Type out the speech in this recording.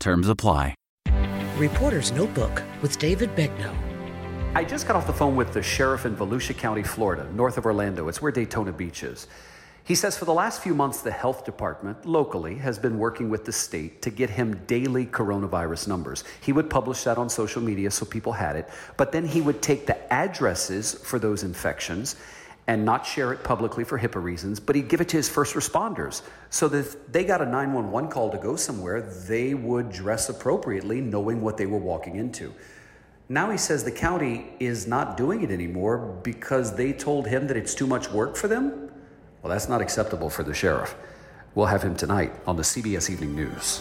Terms apply. Reporter's Notebook with David Begnaud. I just got off the phone with the sheriff in Volusia County, Florida, north of Orlando. It's where Daytona Beach is. He says for the last few months, the health department locally has been working with the state to get him daily coronavirus numbers. He would publish that on social media so people had it, but then he would take the addresses for those infections and not share it publicly for HIPAA reasons, but he'd give it to his first responders so that if they got a 911 call to go somewhere, they would dress appropriately, knowing what they were walking into. Now he says the county is not doing it anymore because they told him that it's too much work for them. Well, that's not acceptable for the sheriff. We'll have him tonight on the CBS Evening News.